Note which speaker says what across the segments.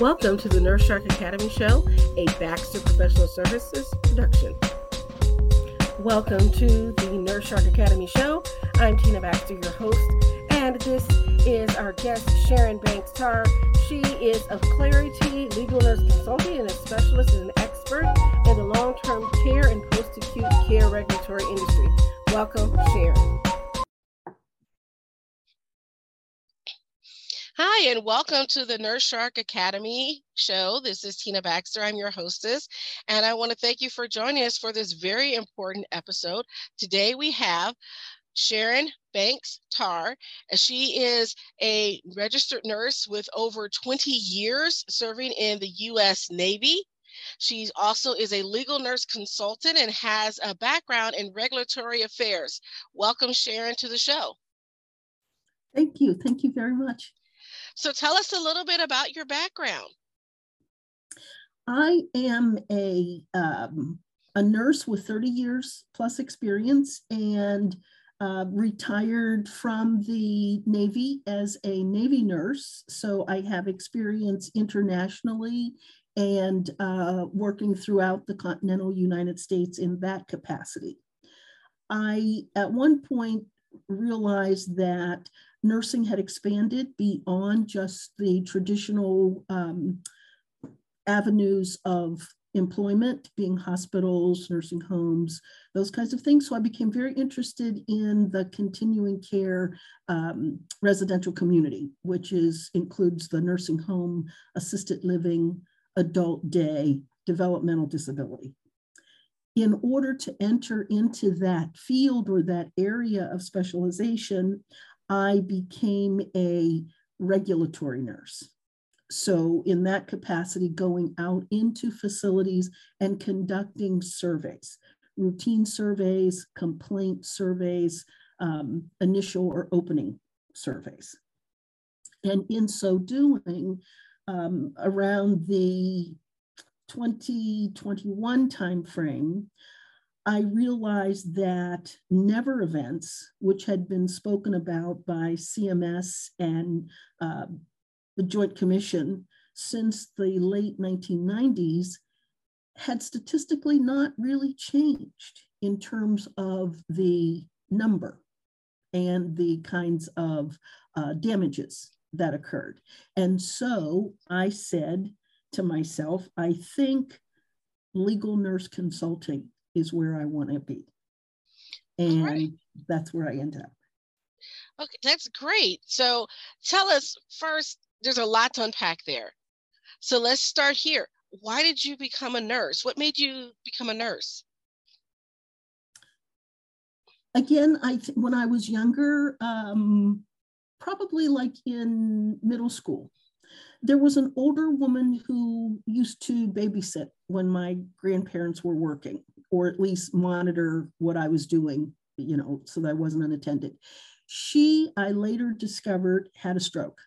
Speaker 1: Welcome to the Nurse Shark Academy Show, a Baxter Professional Services production. Welcome to the Nurse Shark Academy Show. I'm Tina Baxter, your host, and this is our guest, Sharon Banks Tarr. She is of Clarity Legal Nurse Consulting and a specialist and an expert in the long term care and post acute care regulatory industry. Welcome, Sharon.
Speaker 2: Hi, and welcome to the Nurse Shark Academy show. This is Tina Baxter. I'm your hostess, and I want to thank you for joining us for this very important episode. Today we have Sharon Banks Tarr. She is a registered nurse with over 20 years serving in the U.S. Navy. She also is a legal nurse consultant and has a background in regulatory affairs. Welcome, Sharon, to the show.
Speaker 3: Thank you. Thank you very much.
Speaker 2: So tell us a little bit about your background.
Speaker 3: I am a um, a nurse with 30 years plus experience and uh, retired from the Navy as a Navy nurse. So I have experience internationally and uh, working throughout the continental United States in that capacity. I, at one point, realized that nursing had expanded beyond just the traditional um, avenues of employment, being hospitals, nursing homes, those kinds of things. So I became very interested in the continuing care um, residential community, which is includes the nursing home, assisted living, adult day, developmental disability. In order to enter into that field or that area of specialization, I became a regulatory nurse. So, in that capacity, going out into facilities and conducting surveys, routine surveys, complaint surveys, um, initial or opening surveys. And in so doing, um, around the 2021 timeframe, I realized that never events, which had been spoken about by CMS and uh, the Joint Commission since the late 1990s, had statistically not really changed in terms of the number and the kinds of uh, damages that occurred. And so I said to myself, I think legal nurse consulting is where I want to be. And right. that's where I end up.
Speaker 2: Okay, that's great. So tell us first, there's a lot to unpack there. So let's start here. Why did you become a nurse? What made you become a nurse?
Speaker 3: Again, I th- when I was younger, um, probably like in middle school, there was an older woman who used to babysit when my grandparents were working or at least monitor what I was doing, you know, so that I wasn't unattended. She, I later discovered, had a stroke.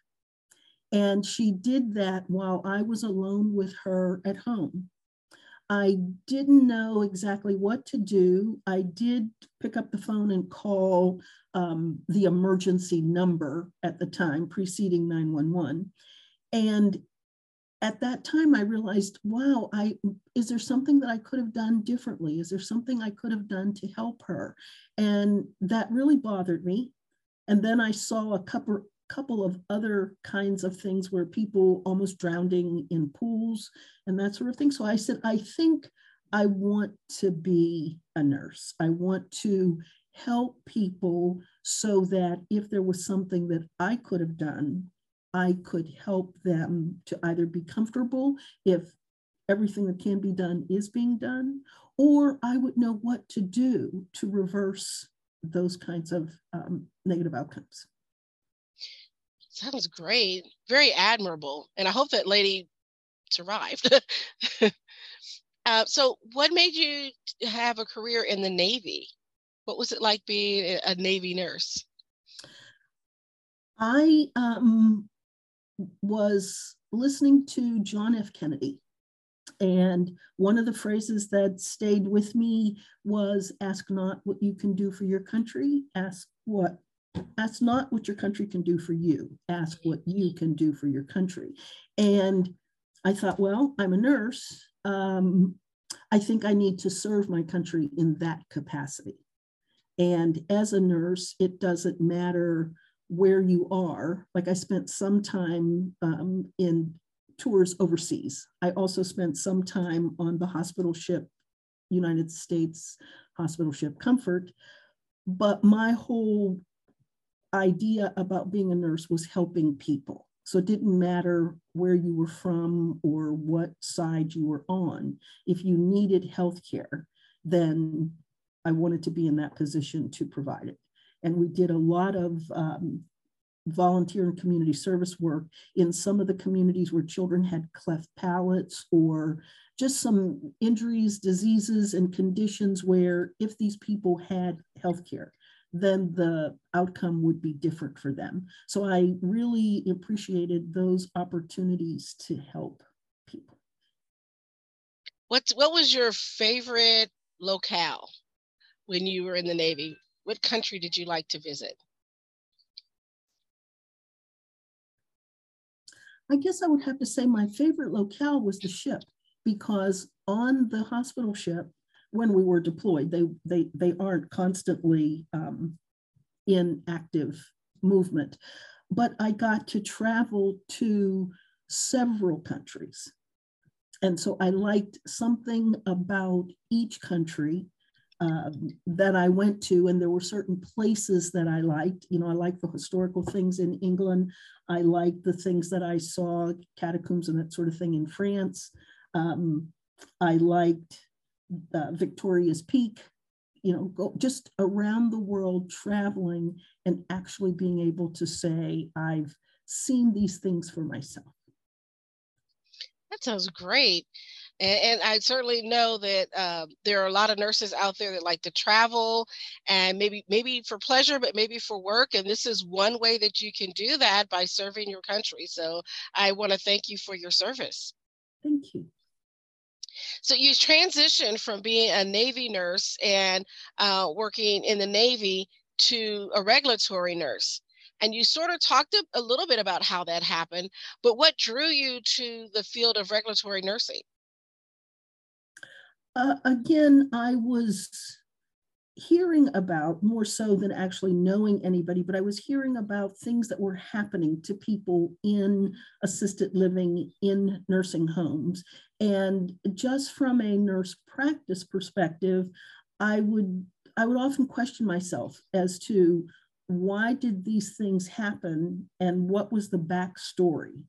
Speaker 3: And she did that while I was alone with her at home. I didn't know exactly what to do. I did pick up the phone and call um, the emergency number at the time preceding 911. And at that time i realized wow i is there something that i could have done differently? Is there something i could have done to help her? And that really bothered me. And then i saw a couple couple of other kinds of things where people almost drowning in pools and that sort of thing. So i said i think i want to be a nurse. I want to help people so that if there was something that i could have done I could help them to either be comfortable if everything that can be done is being done, or I would know what to do to reverse those kinds of um, negative outcomes.
Speaker 2: Sounds great. Very admirable. And I hope that lady survived. uh, so, what made you have a career in the Navy? What was it like being a Navy nurse?
Speaker 3: I um, was listening to John F. Kennedy. And one of the phrases that stayed with me was ask not what you can do for your country, ask what ask not what your country can do for you, ask what you can do for your country. And I thought, well, I'm a nurse. Um, I think I need to serve my country in that capacity. And as a nurse, it doesn't matter where you are. Like I spent some time um, in tours overseas. I also spent some time on the hospital ship, United States hospital ship Comfort. But my whole idea about being a nurse was helping people. So it didn't matter where you were from or what side you were on. If you needed health care, then I wanted to be in that position to provide it. And we did a lot of um, volunteer and community service work in some of the communities where children had cleft palates or just some injuries, diseases, and conditions where if these people had health care, then the outcome would be different for them. So I really appreciated those opportunities to help people.
Speaker 2: What's what was your favorite locale when you were in the Navy? What country did you like to visit?
Speaker 3: I guess I would have to say my favorite locale was the ship because on the hospital ship, when we were deployed. They they they aren't constantly um, in active movement, but I got to travel to several countries, and so I liked something about each country. Um, that I went to, and there were certain places that I liked. You know, I liked the historical things in England. I liked the things that I saw, catacombs and that sort of thing in France. Um, I liked uh, Victoria's Peak, you know, go just around the world traveling and actually being able to say, I've seen these things for myself.
Speaker 2: That sounds great. And, and I certainly know that uh, there are a lot of nurses out there that like to travel and maybe maybe for pleasure, but maybe for work. And this is one way that you can do that by serving your country. So I want to thank you for your service.
Speaker 3: Thank you.
Speaker 2: So you transitioned from being a Navy nurse and uh, working in the Navy to a regulatory nurse. And you sort of talked a little bit about how that happened, but what drew you to the field of regulatory nursing?
Speaker 3: Uh, again, I was hearing about more so than actually knowing anybody, but I was hearing about things that were happening to people in assisted living in nursing homes. And just from a nurse practice perspective, I would I would often question myself as to why did these things happen and what was the backstory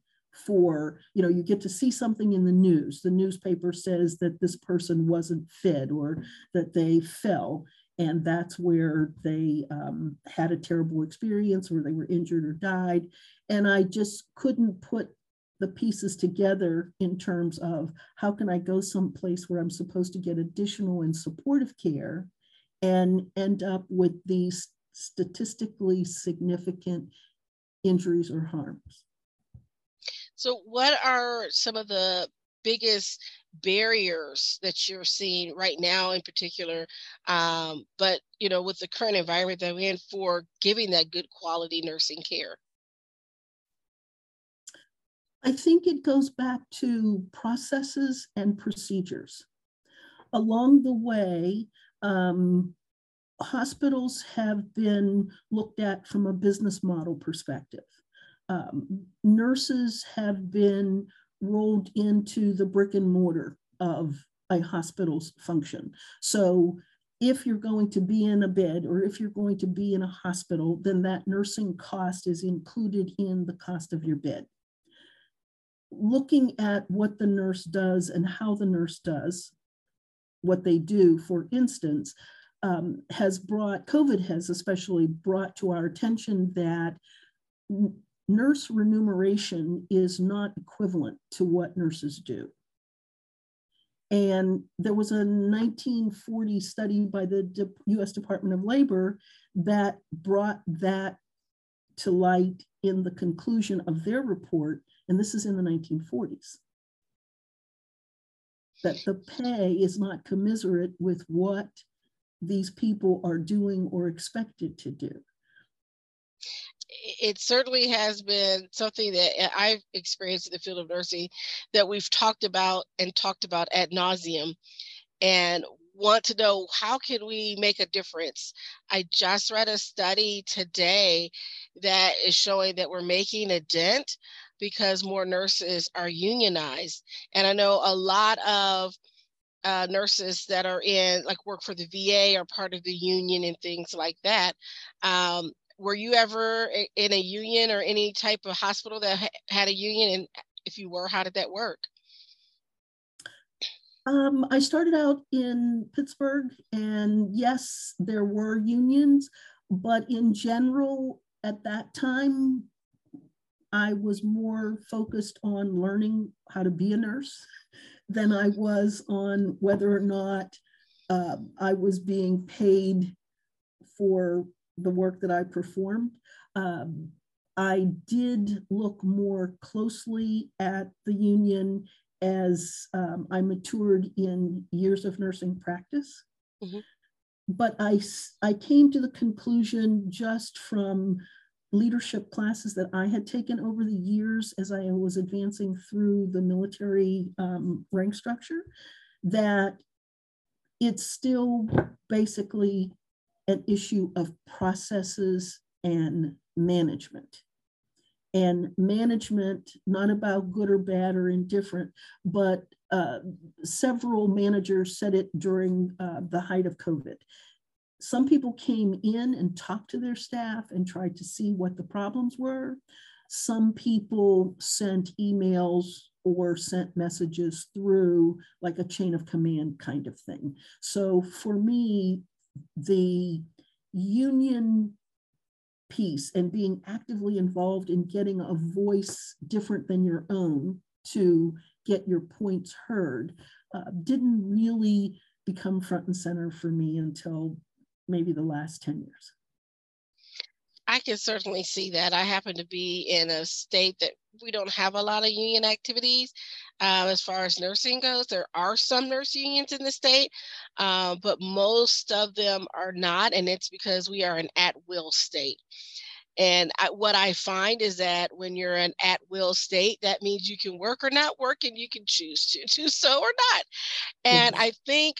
Speaker 3: for you know you get to see something in the news. The newspaper says that this person wasn't fed or that they fell and that's where they um, had a terrible experience or they were injured or died. And i just couldn't put the pieces together in terms of how can i go someplace where i'm supposed to get additional and supportive care and end up with these statistically significant injuries or harms
Speaker 2: so what are some of the biggest barriers that you're seeing right now in particular um, but you know with the current environment that we're in for giving that good quality nursing care?
Speaker 3: I think it goes back to processes and procedures. Along the way um, hospitals have been looked at from a business model perspective um, nurses have been rolled into the brick and mortar of a hospital's function. So if you're going to be in a bed or if you're going to be in a hospital, then that nursing cost is included in the cost of your bed. Looking at what the nurse does and how the nurse does what they do, for instance, um, has brought, COVID has especially brought to our attention that nurse remuneration is not equivalent to what nurses do. And there was a 1940 study by the US Department of Labor that brought that to light in the conclusion of their report, and this is in the 1940s. That the pay is not commiserate with what these people are doing or expected to do.
Speaker 2: It certainly has been something that I've experienced in the field of nursing that we've talked about and talked about ad nauseum and want to know how can we make a difference. I just read a study today that is showing that we're making a dent because more nurses are unionized. And I know a lot of uh, nurses that are in like work for the VA are part of the union and things like that. Um, were you ever in a union or any type of hospital that ha- had a union? And if you were, how did that work?
Speaker 3: Um, I started out in Pittsburgh, and yes, there were unions, but in general, at that time, I was more focused on learning how to be a nurse than I was on whether or not uh, I was being paid for the work that I performed. Um, I did look more closely at the union as um, I matured in years of nursing practice. Mm-hmm. But I, I came to the conclusion just from leadership classes that I had taken over the years as I was advancing through the military um, rank structure that it's still basically an issue of processes and management. And management, not about good or bad or indifferent, but uh, several managers said it during uh, the height of COVID some people came in and talked to their staff and tried to see what the problems were. Some people sent emails or sent messages through like a chain of command kind of thing. So for me, the union piece and being actively involved in getting a voice different than your own to get your points heard uh, didn't really become front and center for me until maybe the last 10 years.
Speaker 2: I can certainly see that. I happen to be in a state that we don't have a lot of union activities uh, as far as nursing goes. There are some nurse unions in the state, uh, but most of them are not, and it's because we are an at will state. And I, what I find is that when you're an at will state, that means you can work or not work, and you can choose to do so or not. And mm-hmm. I think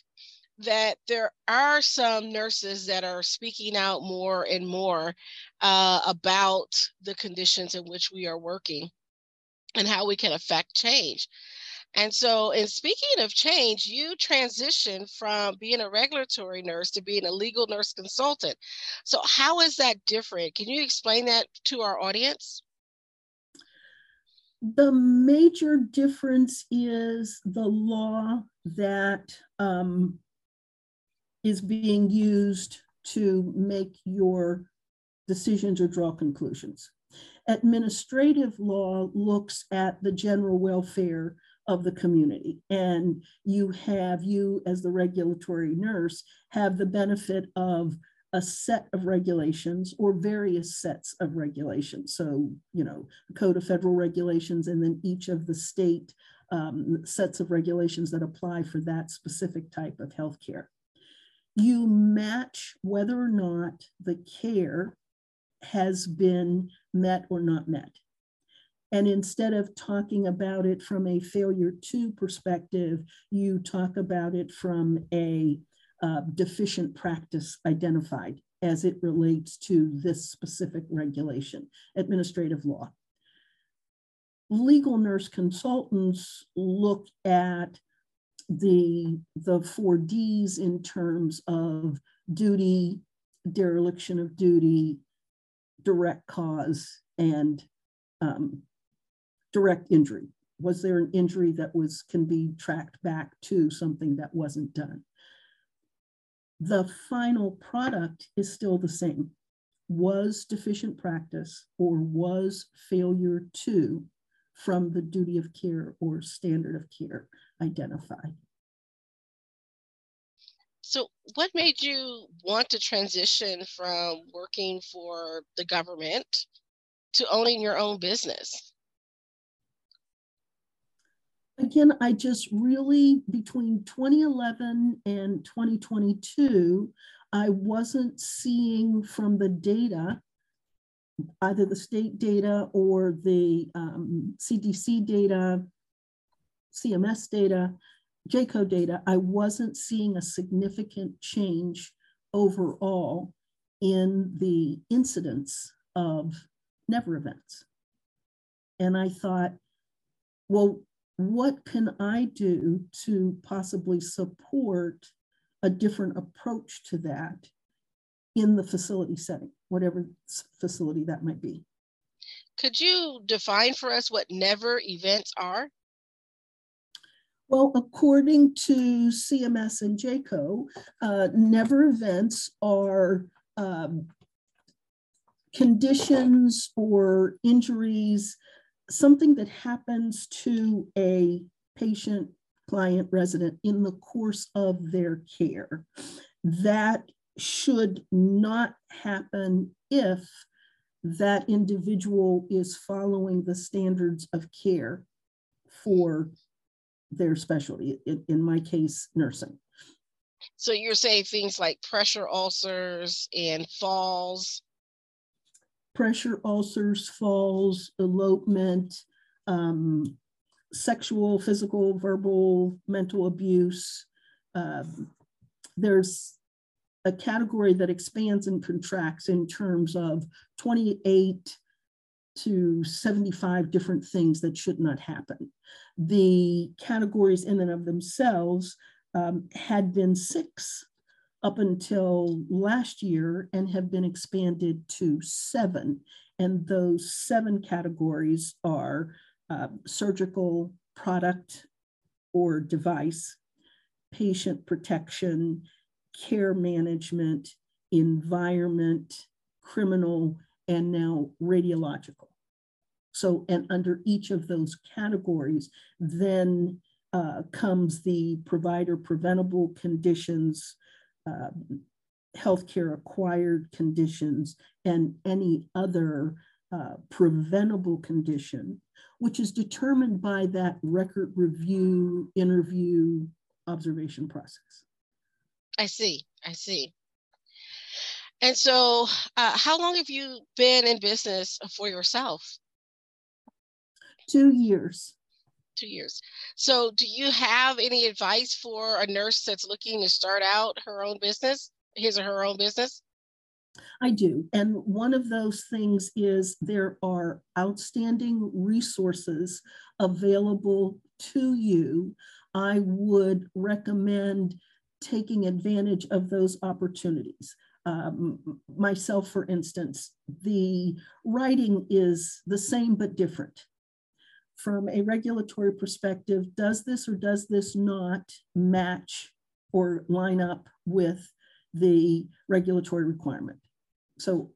Speaker 2: that there are some nurses that are speaking out more and more uh, about the conditions in which we are working and how we can affect change. And so, in speaking of change, you transition from being a regulatory nurse to being a legal nurse consultant. So, how is that different? Can you explain that to our audience?
Speaker 3: The major difference is the law that um, is being used to make your decisions or draw conclusions. Administrative law looks at the general welfare of the community. And you have, you as the regulatory nurse, have the benefit of a set of regulations or various sets of regulations. So, you know, Code of Federal Regulations and then each of the state um, sets of regulations that apply for that specific type of healthcare you match whether or not the care has been met or not met. And instead of talking about it from a failure to perspective, you talk about it from a uh, deficient practice identified as it relates to this specific regulation, administrative law. Legal nurse consultants look at the the four D's in terms of duty, dereliction of duty, direct cause, and um, direct injury. Was there an injury that was can be tracked back to something that wasn't done? The final product is still the same. Was deficient practice or was failure to from the duty of care or standard of care identified.
Speaker 2: So, what made you want to transition from working for the government to owning your own business?
Speaker 3: Again, I just really, between 2011 and 2022, I wasn't seeing from the data either the state data or the um, CDC data, CMS data, JCAHO data, I wasn't seeing a significant change overall in the incidence of never events. And I thought, well, what can I do to possibly support a different approach to that in the facility setting, whatever facility that might be?
Speaker 2: Could you define for us what never events are?
Speaker 3: Well, according to CMS and JCAHO, uh, never events are um, conditions or injuries, something that happens to a patient, client, resident in the course of their care. That should not happen if that individual is following the standards of care for their specialty, in, in my case, nursing.
Speaker 2: So you're saying things like pressure ulcers and falls?
Speaker 3: Pressure ulcers, falls, elopement, um, sexual, physical, verbal, mental abuse. Um, there's a category that expands and contracts in terms of 28 to 75 different things that should not happen. The categories in and of themselves um, had been six up until last year and have been expanded to seven. And those seven categories are uh, surgical product or device, patient protection, care management, environment, criminal, and now radiological. So, and under each of those categories, then uh, comes the provider preventable conditions, uh, healthcare acquired conditions, and any other uh, preventable condition, which is determined by that record review, interview, observation process.
Speaker 2: I see. I see. And so, uh, how long have you been in business for yourself?
Speaker 3: Two years.
Speaker 2: Two years. So, do you have any advice for a nurse that's looking to start out her own business, his or her own business?
Speaker 3: I do. And one of those things is there are outstanding resources available to you. I would recommend taking advantage of those opportunities. Um, myself, for instance, the writing is the same but different. From a regulatory perspective, does this or does this not match or line up with the regulatory requirement? So,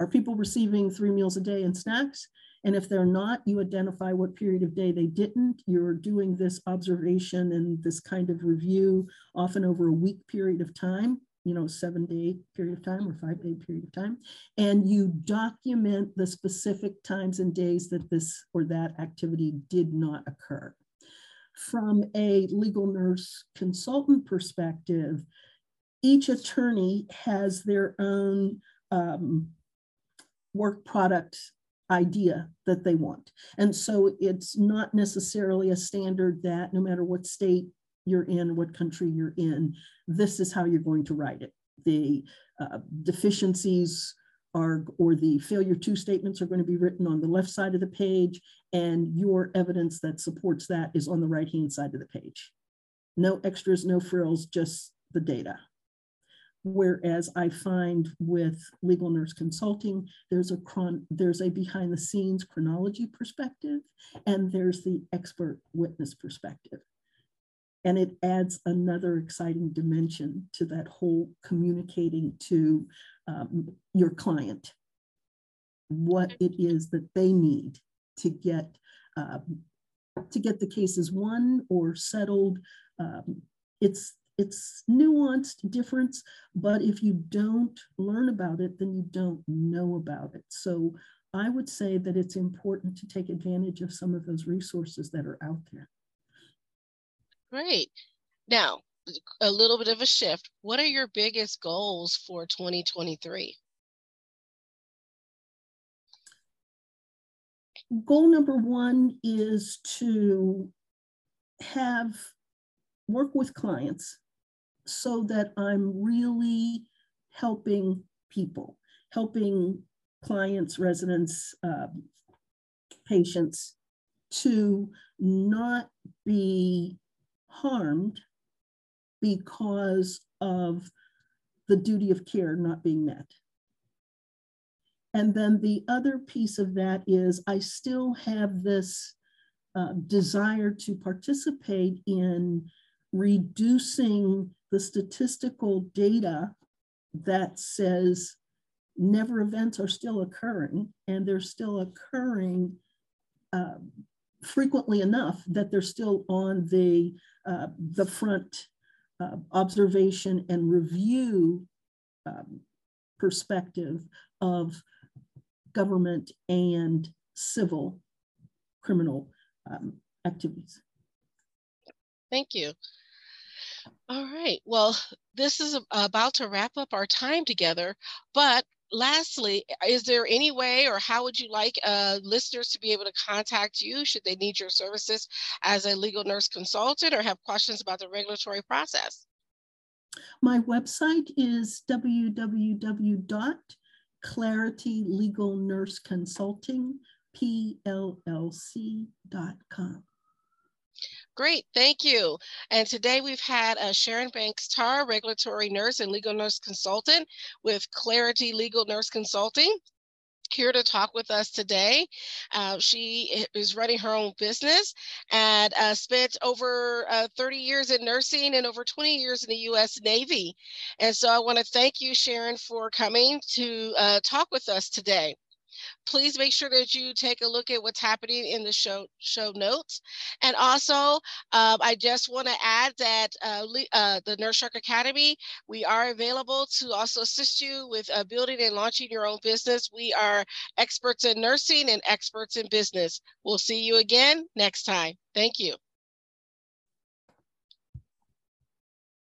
Speaker 3: are people receiving three meals a day and snacks? And if they're not, you identify what period of day they didn't. You're doing this observation and this kind of review often over a week period of time, you know, seven day period of time or five day period of time. And you document the specific times and days that this or that activity did not occur. From a legal nurse consultant perspective, each attorney has their own um, work product idea that they want. And so it's not necessarily a standard that no matter what state you're in, what country you're in, this is how you're going to write it. The uh, deficiencies are, or the failure to statements are going to be written on the left side of the page, and your evidence that supports that is on the right hand side of the page. No extras, no frills, just the data. Whereas I find with legal nurse consulting, there's a chron- there's a behind the scenes chronology perspective, and there's the expert witness perspective. And it adds another exciting dimension to that whole communicating to um, your client what it is that they need to get um, to get the cases won or settled. Um, it's it's nuanced difference, but if you don't learn about it, then you don't know about it. So I would say that it's important to take advantage of some of those resources that are out there.
Speaker 2: Great. Now, a little bit of a shift. What are your biggest goals for 2023?
Speaker 3: goal number one is to have work with clients so that I'm really helping people, helping clients, residents, uh, patients to not be harmed because of the duty of care not being met. And then the other piece of that is I still have this uh, desire to participate in reducing the statistical data that says never events are still occurring and they're still occurring uh, frequently enough that they're still on the, uh, the front uh, observation and review um, perspective of government and civil criminal um, activities.
Speaker 2: Thank you. All right. Well, this is about to wrap up our time together. But lastly, is there any way or how would you like uh, listeners to be able to contact you should they need your services as a legal nurse consultant or have questions about the regulatory process?
Speaker 3: My website is www.claritylegalnurseconsulting.com.
Speaker 2: Great, thank you. And today we've had uh, Sharon Banks Tarr, regulatory nurse and legal nurse consultant with Clarity Legal Nurse Consulting here to talk with us today. Uh, she is running her own business and uh, spent over uh, 30 years in nursing and over 20 years in the U.S. Navy. And so I want to thank you, Sharon, for coming to uh, talk with us today please make sure that you take a look at what's happening in the show show notes. And also, um, I just want to add that uh, uh, the Nurse Shark Academy, we are available to also assist you with uh, building and launching your own business. We are experts in nursing and experts in business. We'll see you again next time. Thank you.